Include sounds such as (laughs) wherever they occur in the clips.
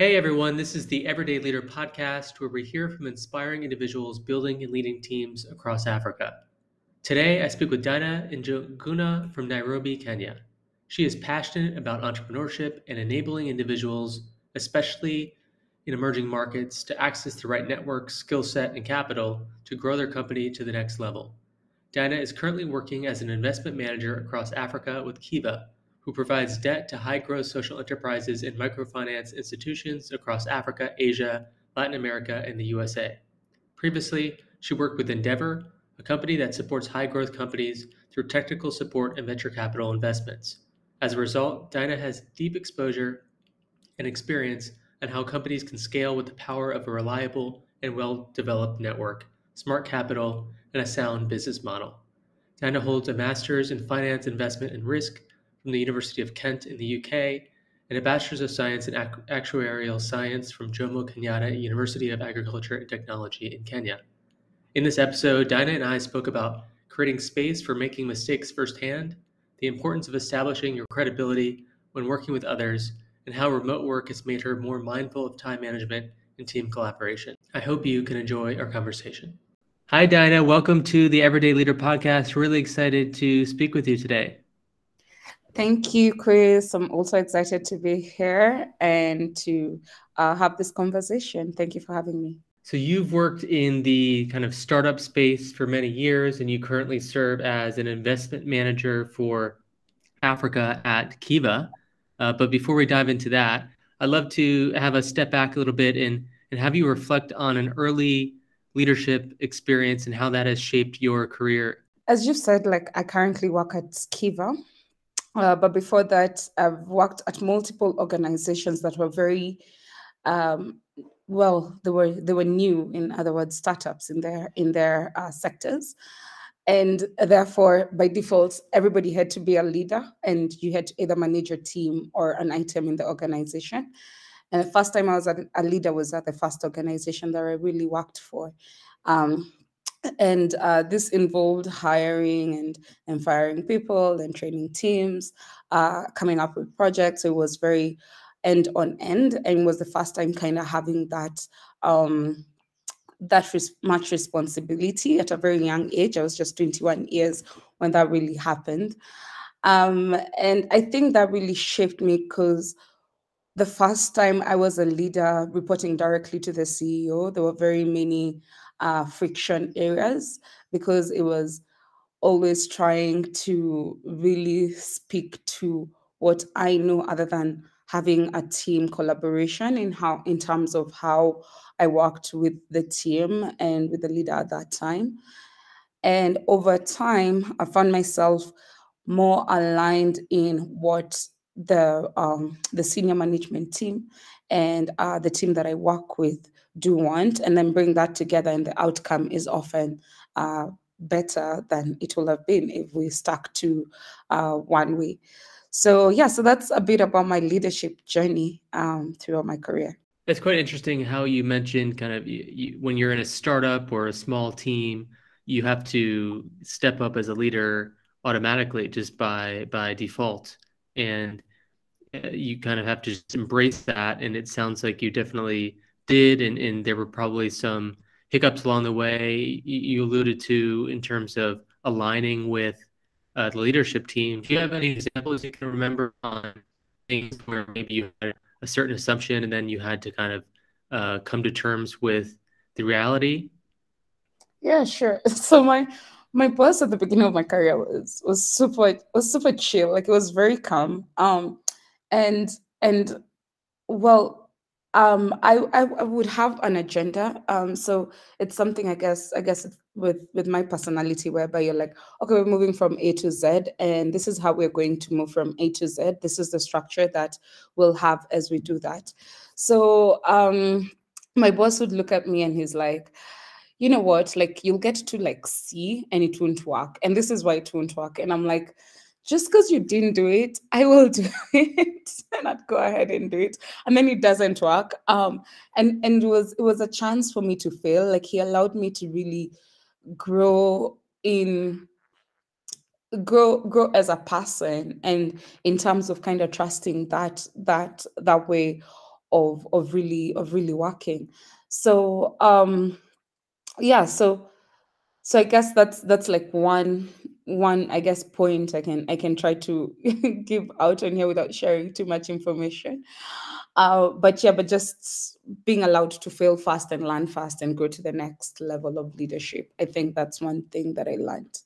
Hey everyone, this is the Everyday Leader podcast where we hear from inspiring individuals building and leading teams across Africa. Today I speak with Dinah Njuguna from Nairobi, Kenya. She is passionate about entrepreneurship and enabling individuals, especially in emerging markets, to access the right network, skill set, and capital to grow their company to the next level. Dinah is currently working as an investment manager across Africa with Kiva, who provides debt to high growth social enterprises and microfinance institutions across Africa, Asia, Latin America, and the USA. Previously, she worked with Endeavor, a company that supports high growth companies through technical support and venture capital investments. As a result, Dinah has deep exposure and experience on how companies can scale with the power of a reliable and well developed network, smart capital, and a sound business model. Dinah holds a master's in finance, investment, and risk from the University of Kent in the UK and a Bachelor's of Science in Actuarial Science from Jomo Kenyatta University of Agriculture and Technology in Kenya. In this episode, Dinah and I spoke about creating space for making mistakes firsthand, the importance of establishing your credibility when working with others, and how remote work has made her more mindful of time management and team collaboration. I hope you can enjoy our conversation. Hi, Dinah. Welcome to the Everyday Leader podcast. Really excited to speak with you today. Thank you, Chris. I'm also excited to be here and to uh, have this conversation. Thank you for having me. So, you've worked in the kind of startup space for many years, and you currently serve as an investment manager for Africa at Kiva. Uh, but before we dive into that, I'd love to have a step back a little bit and, and have you reflect on an early leadership experience and how that has shaped your career. As you've said, like I currently work at Kiva, uh, but before that, I've worked at multiple organizations that were very um, well. They were they were new, in other words, startups in their in their uh, sectors, and therefore, by default, everybody had to be a leader, and you had to either manage a team or an item in the organization. And the first time I was a leader was at the first organization that I really worked for. Um, and uh, this involved hiring and, and firing people and training teams, uh, coming up with projects. It was very end on end and was the first time kind of having that um, that res- much responsibility at a very young age. I was just 21 years when that really happened. Um, and I think that really shaped me because the first time I was a leader reporting directly to the CEO, there were very many uh, friction areas because it was always trying to really speak to what I know other than having a team collaboration in how in terms of how I worked with the team and with the leader at that time. And over time, I found myself more aligned in what the um, the senior management team and uh, the team that I work with do want, and then bring that together, and the outcome is often uh, better than it will have been if we stuck to uh, one way. So yeah, so that's a bit about my leadership journey um, throughout my career. It's quite interesting how you mentioned kind of you, you, when you're in a startup or a small team, you have to step up as a leader automatically just by by default, and uh, you kind of have to just embrace that. And it sounds like you definitely did, and, and there were probably some hiccups along the way you alluded to in terms of aligning with uh, the leadership team. Do you have any examples you can remember on things where maybe you had a certain assumption and then you had to kind of uh, come to terms with the reality? Yeah, sure. (laughs) So my my boss at the beginning of my career was was super was super chill. Like it was very calm. Um, and and well, um, I, I would have an agenda. Um, so it's something I guess I guess with with my personality whereby you're like, okay, we're moving from A to Z, and this is how we're going to move from A to Z. This is the structure that we'll have as we do that. So um, my boss would look at me and he's like, you know what, like you'll get to like C and it won't work, and this is why it won't work. And I'm like just because you didn't do it, I will do (laughs) it, and I'd go ahead and do it. And then it doesn't work. Um, and and it was it was a chance for me to fail. Like he allowed me to really grow in grow grow as a person and in terms of kind of trusting that that that way of of really of really working. So um yeah, so so I guess that's that's like one one I guess point I can I can try to (laughs) give out on here without sharing too much information. Uh, but yeah, but just being allowed to fail fast and learn fast and go to the next level of leadership. I think that's one thing that I learned.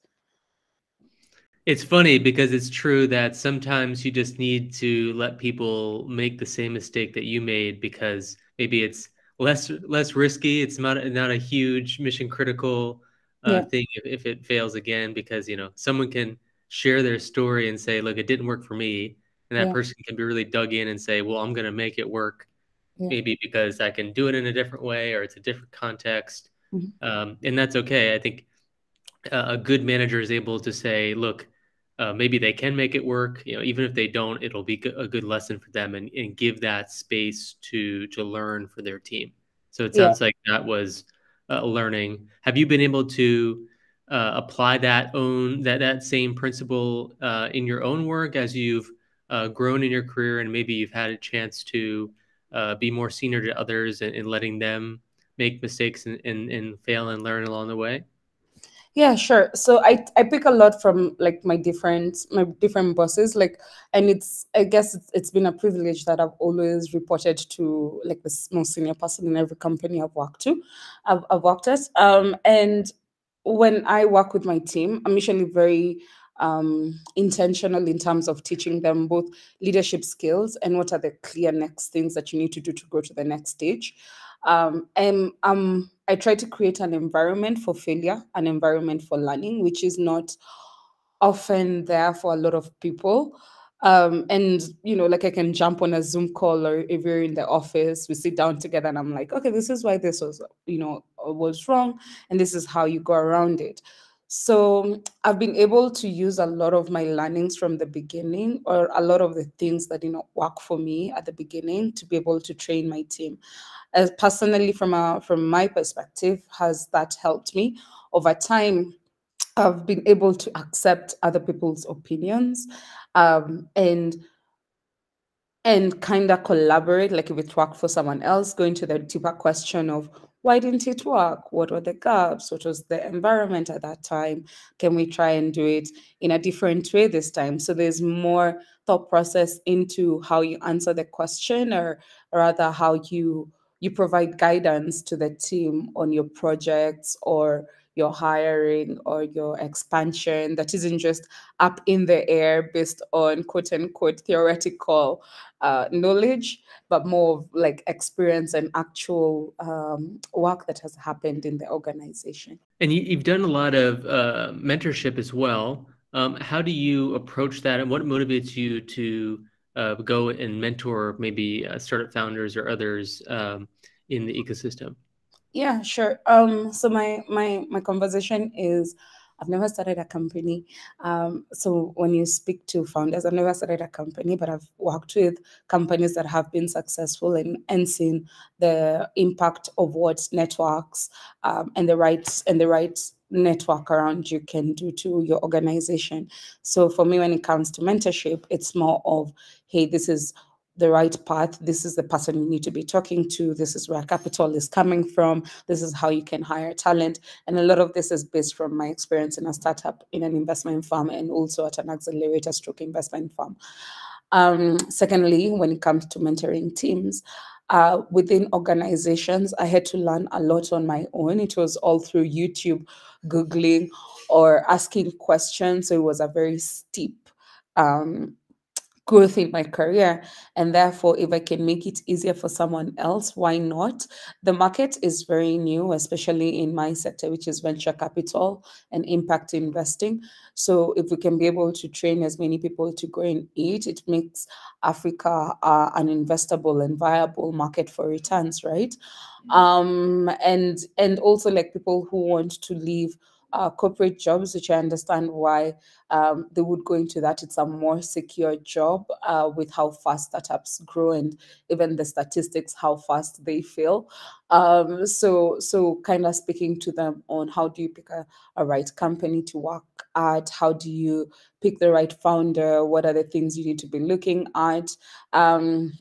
It's funny because it's true that sometimes you just need to let people make the same mistake that you made because maybe it's less less risky. It's not not a huge mission critical uh, yeah. thing if, if it fails again because you know someone can share their story and say, "Look, it didn't work for me," and that yeah. person can be really dug in and say, "Well, I'm going to make it work." Yeah. Maybe because I can do it in a different way or it's a different context, mm-hmm. um, and that's okay. I think uh, a good manager is able to say, "Look, uh, maybe they can make it work. You know, even if they don't, it'll be a good lesson for them and, and give that space to to learn for their team. So it sounds yeah. like that was uh, learning. Have you been able to uh, apply that own that that same principle uh, in your own work as you've uh, grown in your career and maybe you've had a chance to uh, be more senior to others and, and letting them make mistakes and, and, and fail and learn along the way? Yeah, sure. So I I pick a lot from like my different my different bosses like and it's I guess it's, it's been a privilege that I've always reported to like the most senior person in every company I've worked to I've, I've worked at um and when I work with my team I'm usually very um, intentional in terms of teaching them both leadership skills and what are the clear next things that you need to do to go to the next stage. Um, and um, I try to create an environment for failure, an environment for learning, which is not often there for a lot of people. Um, and you know, like I can jump on a Zoom call, or if you're in the office, we sit down together, and I'm like, okay, this is why this was, you know, was wrong, and this is how you go around it. So I've been able to use a lot of my learnings from the beginning, or a lot of the things that did not work for me at the beginning, to be able to train my team as personally from a from my perspective has that helped me over time. I've been able to accept other people's opinions um, and and kind of collaborate like if it worked for someone else going to the deeper question of why didn't it work? What were the gaps? What was the environment at that time? Can we try and do it in a different way this time? So there's more thought process into how you answer the question or rather how you you provide guidance to the team on your projects or your hiring or your expansion that isn't just up in the air based on quote unquote theoretical uh, knowledge, but more of like experience and actual um, work that has happened in the organization. And you, have done a lot of uh, mentorship as well. Um, how do you approach that, and what motivates you to uh, go and mentor maybe uh, startup founders or others um, in the ecosystem? Yeah, sure. Um, so my my my conversation is I've never started a company. Um, so when you speak to founders, I've never started a company, but I've worked with companies that have been successful and, and seen the impact of what networks um, and the rights and the rights network around you can do to your organization. So for me, when it comes to mentorship, it's more of, hey, this is the right path. This is the person you need to be talking to. This is where capital is coming from. This is how you can hire talent. And a lot of this is based from my experience in a startup, in an investment firm, and also at an accelerator stroke investment firm. Um, secondly, when it comes to mentoring teams, uh, within organizations, I had to learn a lot on my own. It was all through YouTube, Googling, or asking questions. So it was a very steep um, growth in my career. And therefore, if I can make it easier for someone else, why not? The market is very new, especially in my sector, which is venture capital and impact investing. So, if we can be able to train as many people to go and eat, it makes Africa uh, an investable and viable market for returns, right? Mm-hmm. Um, and and also like people who want to leave uh, corporate jobs, which I understand why um, they would go into that. It's a more secure job uh, with how fast startups grow and even the statistics, how fast they fail. Um, so, so kind of speaking to them on how do you pick a, a right company to work at? How do you pick the right founder? What are the things you need to be looking at? Um,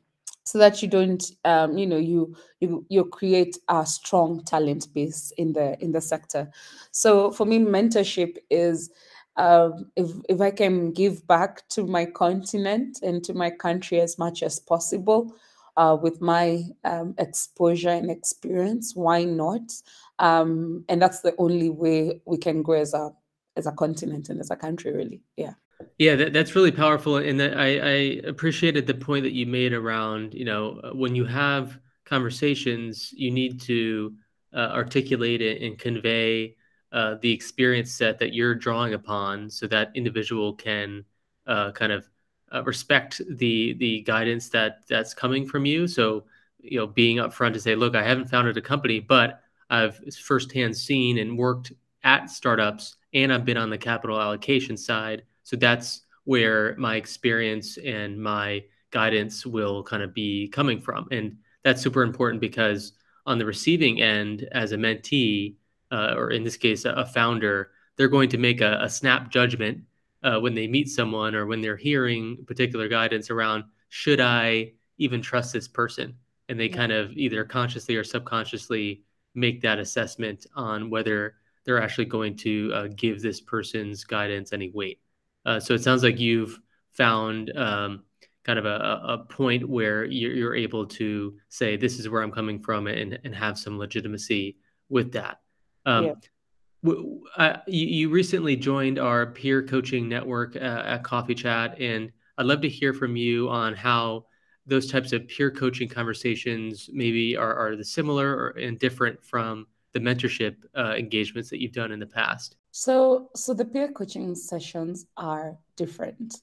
so that you don't um, you know you you you create a strong talent base in the in the sector. So for me mentorship is um, if if i can give back to my continent and to my country as much as possible uh, with my um, exposure and experience why not? Um, and that's the only way we can grow as a as a continent and as a country really. Yeah yeah, that, that's really powerful, and that I, I appreciated the point that you made around you know when you have conversations, you need to uh, articulate it and convey uh, the experience set that you're drawing upon, so that individual can uh, kind of uh, respect the the guidance that that's coming from you. So you know, being upfront to say, look, I haven't founded a company, but I've firsthand seen and worked at startups, and I've been on the capital allocation side so that's where my experience and my guidance will kind of be coming from. And that's super important because on the receiving end, as a mentee, uh, or in this case, a, founder, they're going to make a, a snap judgment uh, when they meet someone or when they're hearing particular guidance around should I even trust this person? And they yeah. kind of either consciously or subconsciously make that assessment on whether they're actually going to uh, give this person's guidance any weight. Uh, so it sounds like you've found um, kind of a, a point where you're, you're, able to say, this is where I'm coming from and, and have some legitimacy with that. Um, yeah. Uh, you, you, recently joined our peer coaching network uh, at Coffee Chat, and I'd love to hear from you on how those types of peer coaching conversations maybe are, are the similar or, and different from the mentorship uh, engagements that you've done in the past? So, so the peer coaching sessions are different.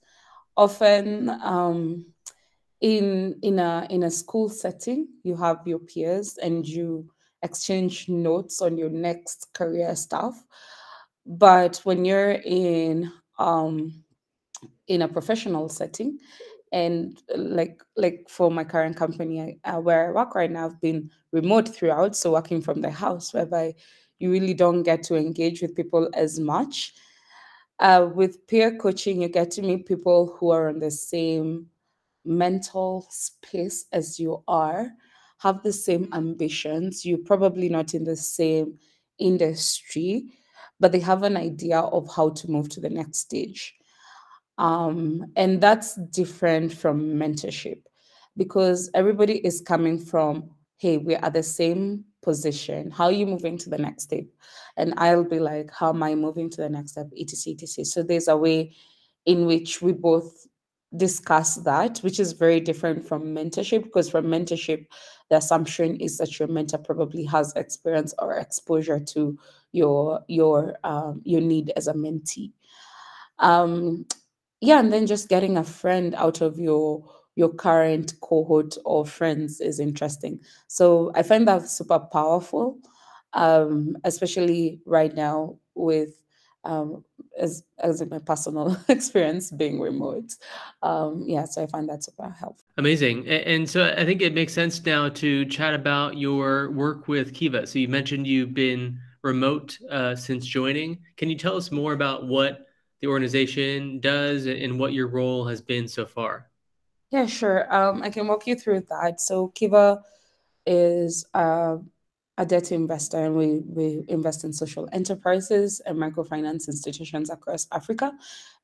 Often, um, in in a in a school setting, you have your peers and you exchange notes on your next career stuff. But when you're in um, in a professional setting, and like like for my current company uh, where I work right now, I've been remote throughout, so working from the house, whereby you really don't get to engage with people as much. Uh, with peer coaching, you get to meet people who are in the same mental space as you are, have the same ambitions. You're probably not in the same industry, but they have an idea of how to move to the next stage. Um, and that's different from mentorship because everybody is coming from, hey, we're at the same position. How are you moving to the next step? And I'll be like, how am I moving to the next step? etc. etc. So there's a way in which we both discuss that, which is very different from mentorship because from mentorship, the assumption is that your mentor probably has experience or exposure to your your um, your need as a mentee. Um, yeah and then just getting a friend out of your your current cohort of friends is interesting. So i find that super powerful um, especially right now with um, as as in my personal (laughs) experience being remote. Um, yeah so i find that super helpful. Amazing. And so i think it makes sense now to chat about your work with kiva. So you mentioned you've been remote uh, since joining. Can you tell us more about what the organization does and what your role has been so far. Yeah, sure. Um, I can walk you through that. So Kiva is uh, a debt investor, and we we invest in social enterprises and microfinance institutions across Africa.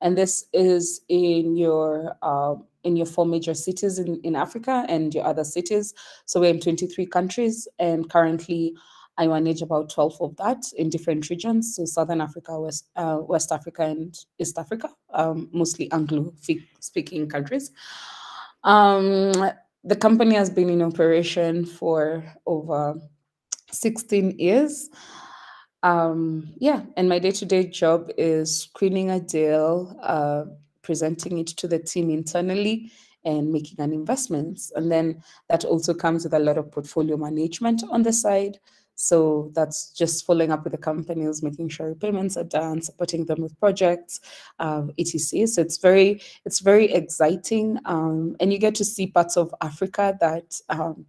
And this is in your uh, in your four major cities in, in Africa and your other cities. So we're in 23 countries, and currently I manage about 12 of that in different regions. So Southern Africa, West, uh, West Africa, and East Africa, um, mostly Anglo speaking countries. Um, the company has been in operation for over 16 years. Um, yeah, and my day to day job is screening a deal, uh, presenting it to the team internally, and making an investment. And then that also comes with a lot of portfolio management on the side. So that's just following up with the companies, making sure payments are done, supporting them with projects, um, etc. So it's very, it's very exciting, um, and you get to see parts of Africa that um,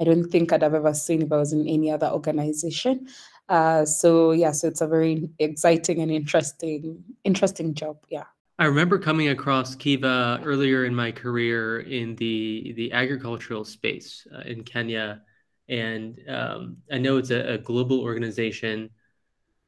I don't think I'd have ever seen if I was in any other organization. Uh, so yeah, so it's a very exciting and interesting, interesting job. Yeah. I remember coming across Kiva earlier in my career in the the agricultural space uh, in Kenya, and um, I know it's a, a, global organization.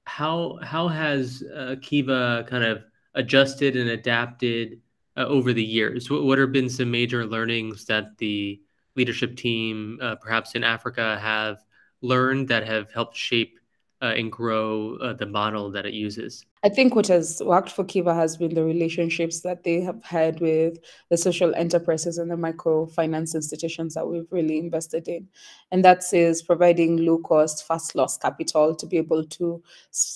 How how has uh, Kiva kind of adjusted and adapted uh, over the years? What, what have been some major learnings that the leadership team, uh, perhaps in Africa, have learned that have helped shape uh, and grow uh, the model that it uses? I think what has worked for Kiva has been the relationships that they have had with the social enterprises and the microfinance institutions that we've really invested in. And that is providing low cost, fast loss capital to be able to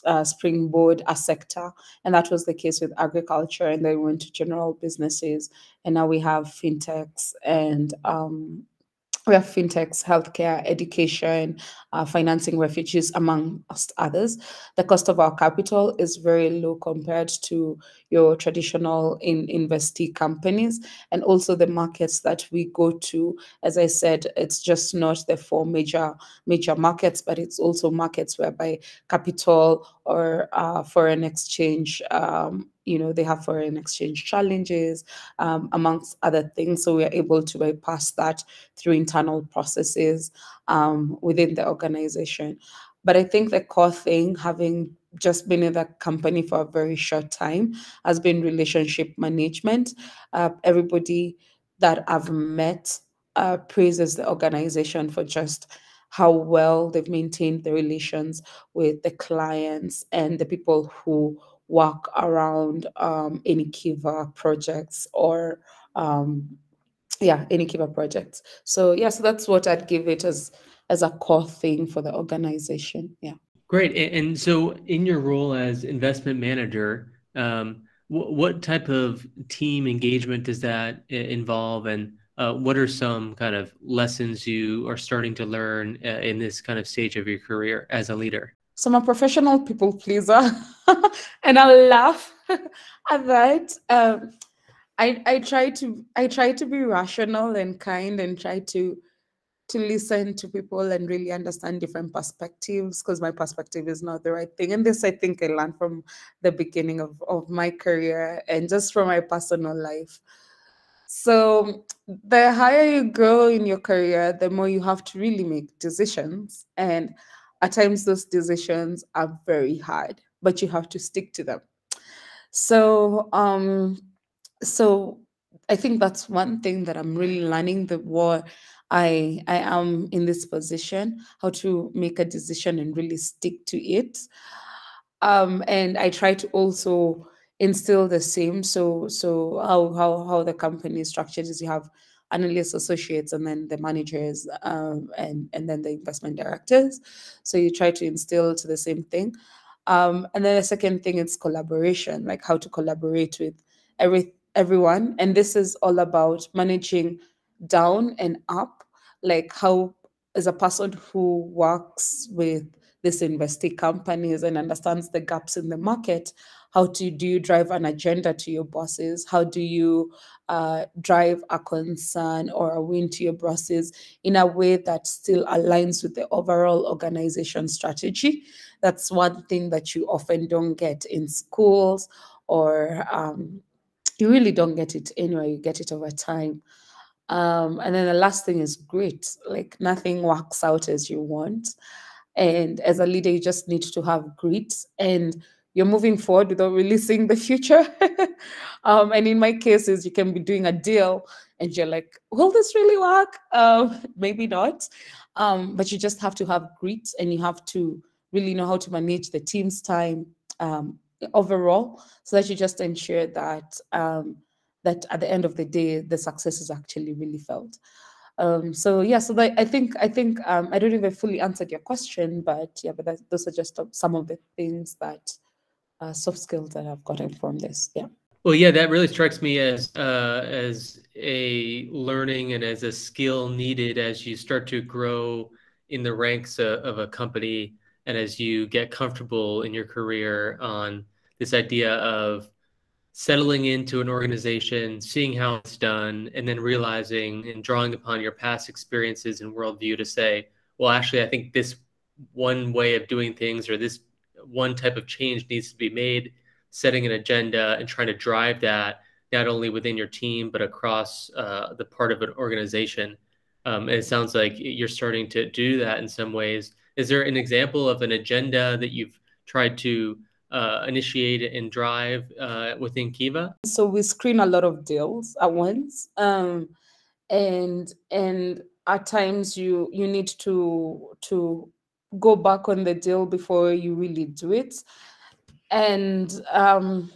uh, springboard a sector. And that was the case with agriculture. And then we went to general businesses. And now we have fintechs and um, we have fintechs, healthcare, education, uh, financing refugees, among others. The cost of our capital is very low compared to your traditional in investee companies, and also the markets that we go to. As I said, it's just not the four major major markets, but it's also markets whereby capital or uh, foreign exchange um, you know they have foreign exchange challenges um, amongst other things. So we are able to bypass that through internal processes um, within the organization. But i think the core thing having just been in the company for a very short time has been relationship management. Uh, everybody that i've met uh, praises the organization for just how well they've maintained the relations with the clients and the people who work around um, any Kiva projects or um, yeah, any Kiva projects. So yeah, so that's what I'd give it as as a core thing for the organization. Yeah. Great. And so, in your role as investment manager, um, what type of team engagement does that involve, and uh, what are some kind of lessons you are starting to learn uh, in this kind of stage of your career as a leader? So I'm a professional people pleaser, (laughs) and I laugh (laughs) at that. Um, I I try to I try to be rational and kind, and try to to listen to people and really understand different perspectives because my perspective is not the right thing. And this I think I learned from the beginning of, of my career and just from my personal life. So the higher you go in your career, the more you have to really make decisions. And at times those decisions are very hard but you have to stick to them. So um so i think that's one thing that i'm really learning the more i i am in this position how to make a decision and really stick to it. Um and i try to also instill the same. So so how how how the company is structured is you have analyst associates and then the managers um, and and then the investment directors. So you try to instill to the same thing. Um, and then the second thing is collaboration like how to collaborate with every everyone. And this is all about managing down and up like how as a person who works with these investee companies and understands the gaps in the market how to do you drive an agenda to your bosses how do you uh, drive a concern or a win to your bosses in a way that still aligns with the overall organization strategy. That's one thing that you often don't get in schools, or um, you really don't get it anywhere. You get it over time. Um, and then the last thing is great. Like nothing works out as you want. And as a leader, you just need to have grit and you're moving forward without releasing the future. (laughs) um, and in my cases, you can be doing a deal and you're like, will this really work? Um, (laughs) maybe not. Um, but you just have to have grit and you have to really know how to manage the team's time um, overall so that you just ensure that um, that at the end of the day, the success is actually really felt. Um, so yeah, so I think I think um, I don't even fully answered your question, but yeah, but that, those are just some of the things that uh, soft skills that I've gotten from this. Yeah. Well, yeah, that really strikes me as uh, as a learning and as a skill needed as you start to grow in the ranks of, of a company and as you get comfortable in your career on this idea of settling into an organization, seeing how it's done, and then realizing and drawing upon your past experiences and worldview to say, well, actually, I think this one way of doing things or this one type of change needs to be made setting an agenda and trying to drive that not only within your team but across uh, the part of an organization. Um, and it sounds like you're starting to do that in some ways. Is there an example of an agenda that you've tried to uh, initiate and drive uh, within Kiva? So we screen a lot of deals at once, um, and and at times you you need to to go back on the deal before you really do it, and um,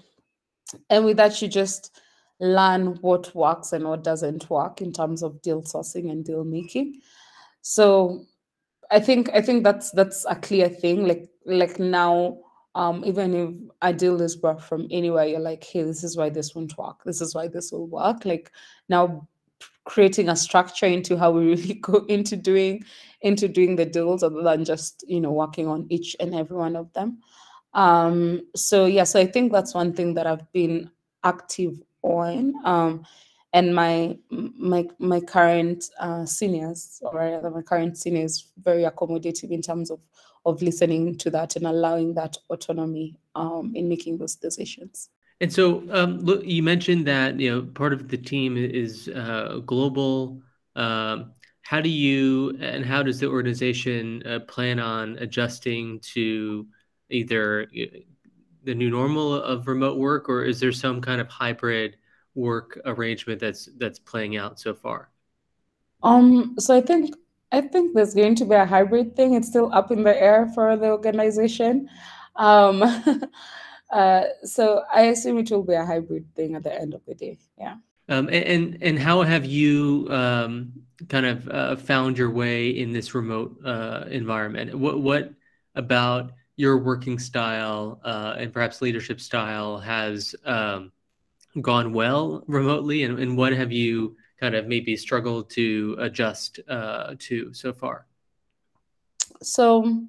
and with that you just learn what works and what doesn't work in terms of deal sourcing and deal making. So I think I think that's that's a clear thing. Like like now um, even if a deal is brought from anywhere, you're like, hey, this is why this won't work. This is why this will work. Like now creating a structure into how we (laughs) really go into doing into doing the deals other than just you know working on each and every one of them um so yeah so i think that's one thing that i've been active on um and my my my current uh, seniors or rather my current seniors very accommodative in terms of of listening to that and allowing that autonomy um, in making those decisions. And so, um, look, you mentioned that you know part of the team is uh, global. Um, how do you and how does the organization uh, plan on adjusting to either uh, the new normal of remote work, or is there some kind of hybrid work arrangement that's that's playing out so far? Um, so I think I think there's going to be a hybrid thing. It's still up in the air for the organization. Um, (laughs) uh, so I assume it will be a hybrid thing at the end of the day. Yeah. Um, and and how have you um, kind of uh, found your way in this remote uh, environment? What what about your working style uh, and perhaps leadership style has um, gone well remotely, and, and what have you kind of maybe struggled to adjust uh, to so far? So,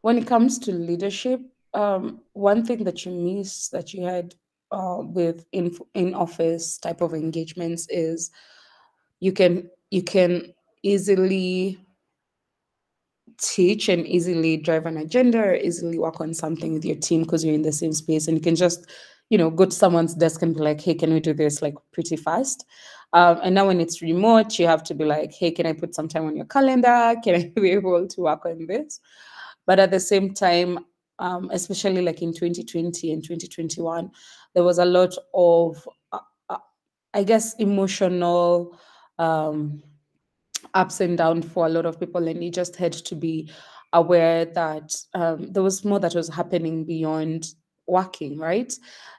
when it comes to leadership, um, one thing that you miss that you had uh, with in in office type of engagements is you can you can easily teach and easily drive an agenda or easily work on something with your team because you're in the same space and you can just you know go to someone's desk and be like hey can we do this like pretty fast um, and now when it's remote, you have to be like, hey, can I put some time on your calendar? Can I (laughs) be able to work on this? But at the same time, um, especially like in 2020 and 2021, there was a lot of, uh, uh, I guess, emotional um, ups and downs for a lot of people. And you just had to be aware that um, there was more that was happening beyond working, right?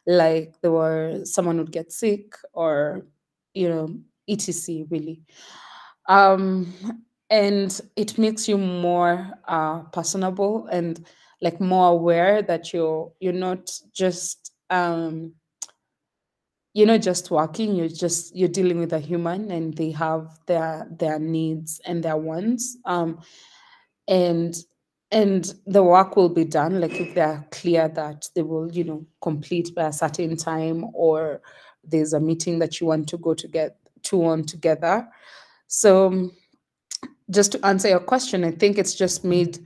Like there were someone would get sick or you know, etc. Really, um, and it makes you more uh, personable and like more aware that you're you're not just um, you're not just working you're just you're dealing with a human and they have their their needs and their wants um and and the work will be done like if they're clear that they will you know complete by a certain time or there's a meeting that you want to go to get to on together. So just to answer your question, I think it's just made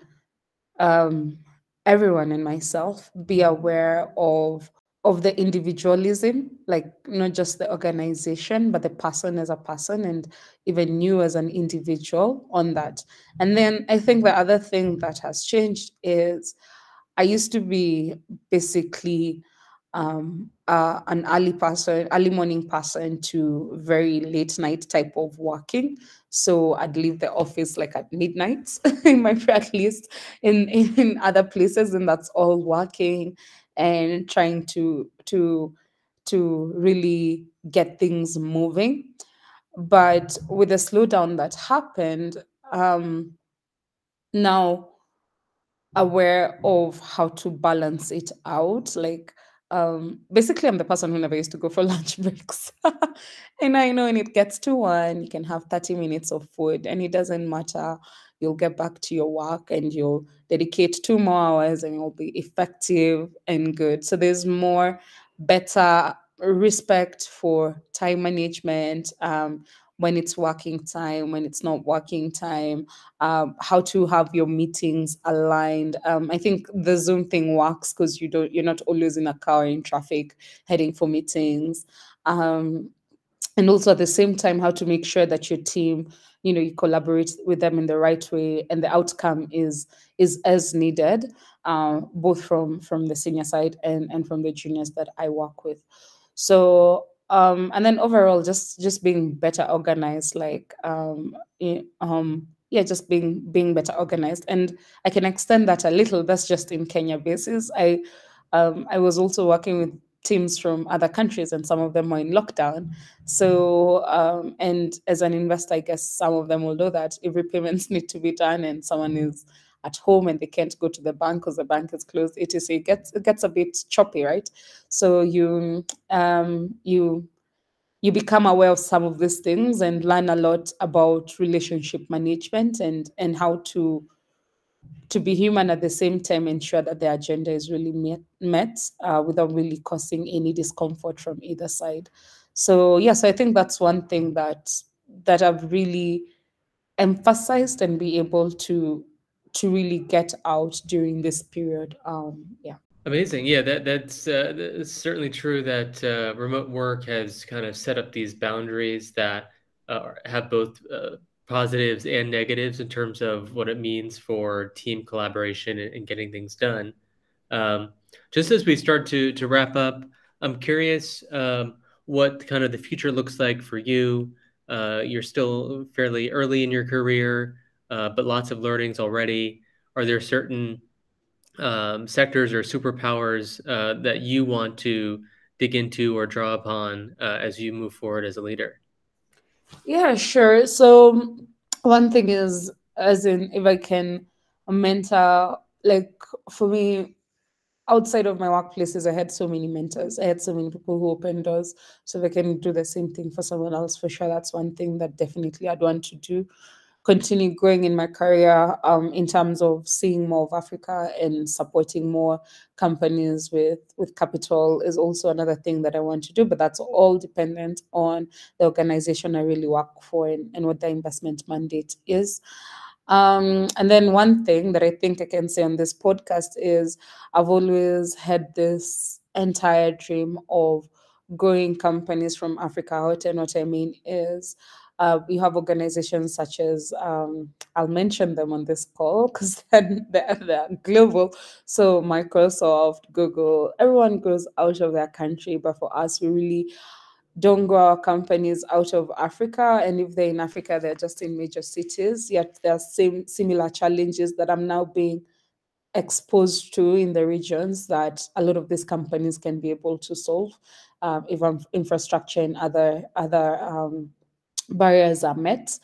um, everyone and myself be aware of of the individualism, like not just the organization, but the person as a person, and even you as an individual on that. And then I think the other thing that has changed is I used to be basically um, uh, an early person, early morning person to very late night type of working. So I'd leave the office like at midnight (laughs) in my at least in, in other places, and that's all working and trying to to to really get things moving. But with the slowdown that happened, um, now aware of how to balance it out, like um, basically I'm the person who never used to go for (laughs) lunch breaks. (laughs) and I know when it gets to one, you can have 30 minutes of food and it doesn't matter. You'll get back to your work and you'll dedicate two more hours and you'll be effective and good. So there's more better respect for time management, um, when it's working time, when it's not working time, um, how to have your meetings aligned. Um, I think the Zoom thing works because you don't you're not always in a car in traffic heading for meetings. Um, and also at the same time, how to make sure that your team, you know, you collaborate with them in the right way and the outcome is is as needed, uh, both from from the senior side and and from the juniors that I work with. So um, and then overall just just being better organized like um, um, yeah just being being better organized. And i can extend that a little that's just in kenya basis. I um, i was also working with teams from other countries and some of them were in lockdown. So um, and as an investor i guess some of them will know that if repayments (laughs) need to be done and someone is at home and they can't go to the bank because the bank is closed etc it gets it gets a bit choppy right? So you um you you become aware of some of these things and learn a lot about relationship management and and how to to be human at the same time ensure that the agenda is really met, met uh, without really causing any discomfort from either side. So yes i think that's one thing that that i've really emphasized and be able to to really get out during this period. Um, yeah. Amazing. Yeah, that that's, uh, that's certainly true. That uh, remote work has kind of set up these boundaries that uh, have both uh, positives and negatives in terms of what it means for team collaboration and, getting things done. Um, just as we start to to wrap up, I'm curious um, what kind of the future looks like for you. Uh, you're still fairly early in your career uh, but lots of learnings already. Are there certain um, sectors or superpowers uh, that you want to dig into or draw upon uh, as you move forward as a leader? Yeah, sure. So one thing is, as in, if I can mentor, like for me, outside of my workplaces, I had so many mentors. I had so many people who opened doors. So if I can do the same thing for someone else, for sure, that's one thing that definitely I'd want to do continue growing in my career um, in terms of seeing more of Africa and supporting more companies with with capital is also another thing that I want to do. But that's all dependent on the organization I really work for and, and what the investment mandate is. Um, and then one thing that I think I can say on this podcast is I've always had this entire dream of growing companies from Africa out. And what I mean is uh, we have organizations such as, um, I'll mention them on this call because (laughs) they're, they're, they're, global. So, Microsoft, Google, everyone goes out of their country. But for us, we really don't grow our companies out of Africa. And if they're in Africa, they're just in major cities. Yet there are similar challenges that I'm now being exposed to in the regions that a lot of these companies can be able to solve. Um, even infrastructure and other other um, barriers are met.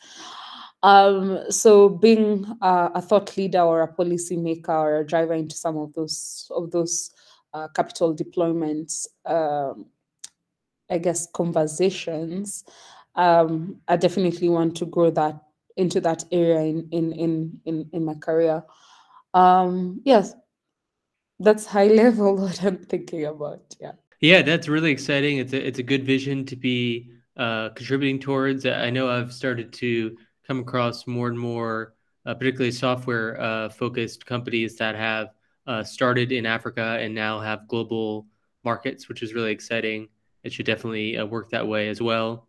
Um, so being uh, a thought leader or a policy maker or a driver into some of those of those uh, capital deployments, um, I guess conversations, um, I definitely want to grow that into that area in in in in, in my career. Um, yes, that's high (laughs) level what I'm thinking about. Yeah. Yeah, that's really exciting. It's a it's a good vision to be uh, contributing towards. I know I've started to come across more and more, uh, particularly software uh, focused companies that have uh, started in Africa and now have global markets, which is really exciting. It should definitely uh, work that way as well.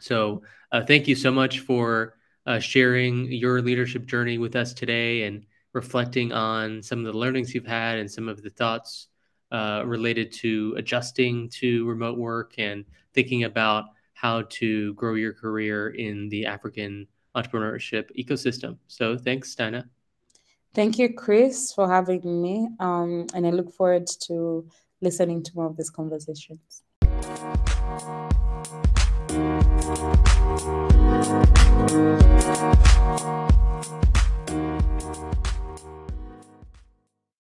So, thank you so much for sharing your leadership journey with us today and reflecting on some of the learnings you've had and some of the thoughts related to adjusting to remote work and thinking about how to grow your career in the African entrepreneurship ecosystem. So thanks, Dinah. Thank you, Chris, for having me. Um, and I look forward to listening to more of these conversations.